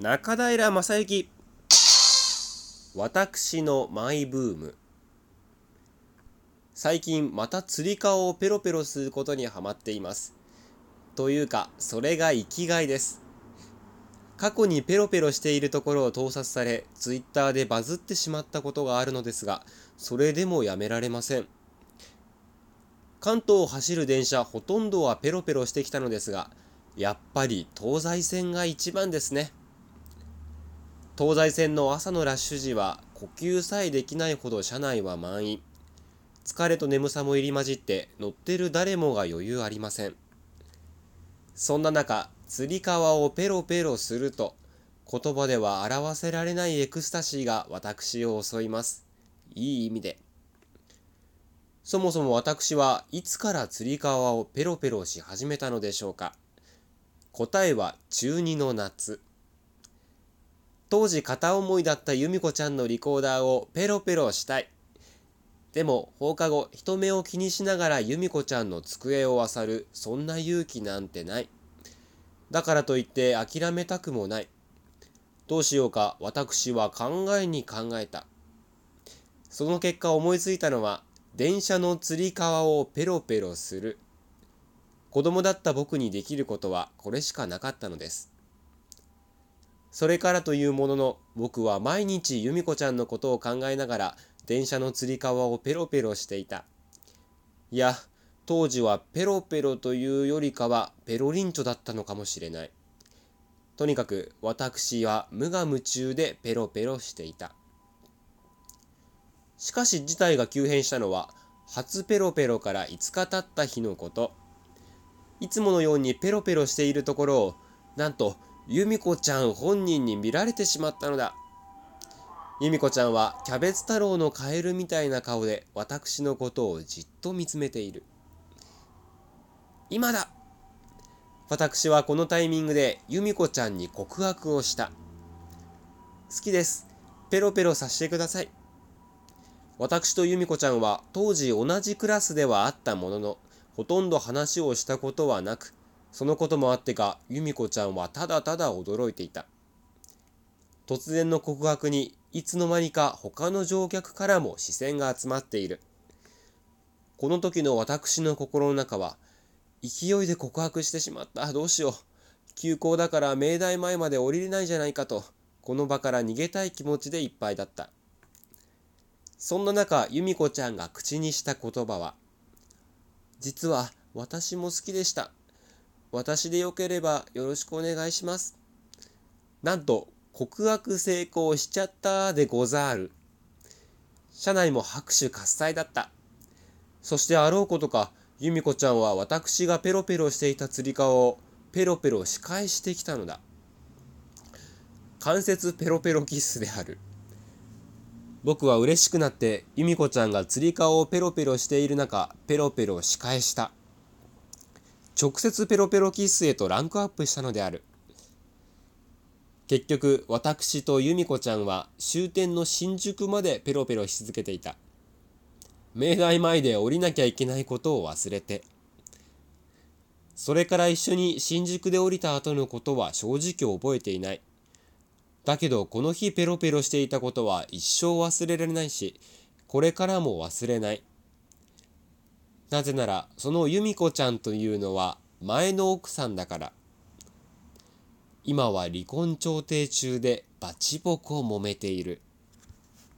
中平正幸私のマイブーム。最近またつり革をペロペロすることにはまっています。というかそれが生きがいです。過去にペロペロしているところを盗撮されツイッターでバズってしまったことがあるのですがそれでもやめられません。関東を走る電車ほとんどはペロペロしてきたのですがやっぱり東西線が一番ですね。東西線の朝のラッシュ時は呼吸さえできないほど車内は満員。疲れと眠さも入り混じって乗ってる誰もが余裕ありません。そんな中つり革をペロペロすると言葉では表せられないエクスタシーが私を襲います。いい意味で。そもそも私はいつからつり革をペロペロし始めたのでしょうか。答えは中2の夏。当時片思いだった由美子ちゃんのリコーダーをペロペロしたい。でも放課後人目を気にしながら由美子ちゃんの机を漁るそんな勇気なんてない。だからといって諦めたくもない。どうしようか私は考えに考えた。その結果思いついたのは電車のつり革をペロペロする。子供だった僕にできることはこれしかなかったのです。それからというものの僕は毎日由美子ちゃんのことを考えながら電車のつり革をペロペロしていた。いや、当時はペロペロというよりかはペロリンチョだったのかもしれない。とにかく私は無我夢中でペロペロしていた。しかし事態が急変したのは初ペロペロから5日経った日のこと。いつものようにペロペロしているところをなんと由美子ちゃん本人に見られてしまったのだ。由美子ちゃんはキャベツ太郎のカエルみたいな顔で私のことをじっと見つめている。今だ私はこのタイミングで由美子ちゃんに告白をした。好きです。ペロペロさせてください。私と由美子ちゃんは当時同じクラスではあったものの、ほとんど話をしたことはなく、そのこともあってか、由美子ちゃんはただただ驚いていた。突然の告白にいつの間にか他の乗客からも視線が集まっている。この時の私の心の中は、勢いで告白してしまった。どうしよう。休校だから明大前まで降りれないじゃないかと、この場から逃げたい気持ちでいっぱいだった。そんな中、由美子ちゃんが口にした言葉は、実は私も好きでした。私でよければよろしくお願いします。なんと、告白成功しちゃったでござる。社内も拍手喝采だった。そしてあろうことか、由美子ちゃんは私がペロペロしていたつり革をペロペロ仕返してきたのだ。関節ペロペロキスである。僕は嬉しくなって由美子ちゃんがつり革をペロペロしている中、ペロペロ仕返した。直接ペロペロキッスへとランクアップしたのである。結局、私と由美子ちゃんは終点の新宿までペロペロし続けていた。明大前で降りなきゃいけないことを忘れて。それから一緒に新宿で降りた後のことは正直覚えていない。だけどこの日ペロペロしていたことは一生忘れられないし、これからも忘れない。なぜなら、その由美子ちゃんというのは前の奥さんだから。今は離婚調停中でバチボコ揉めている。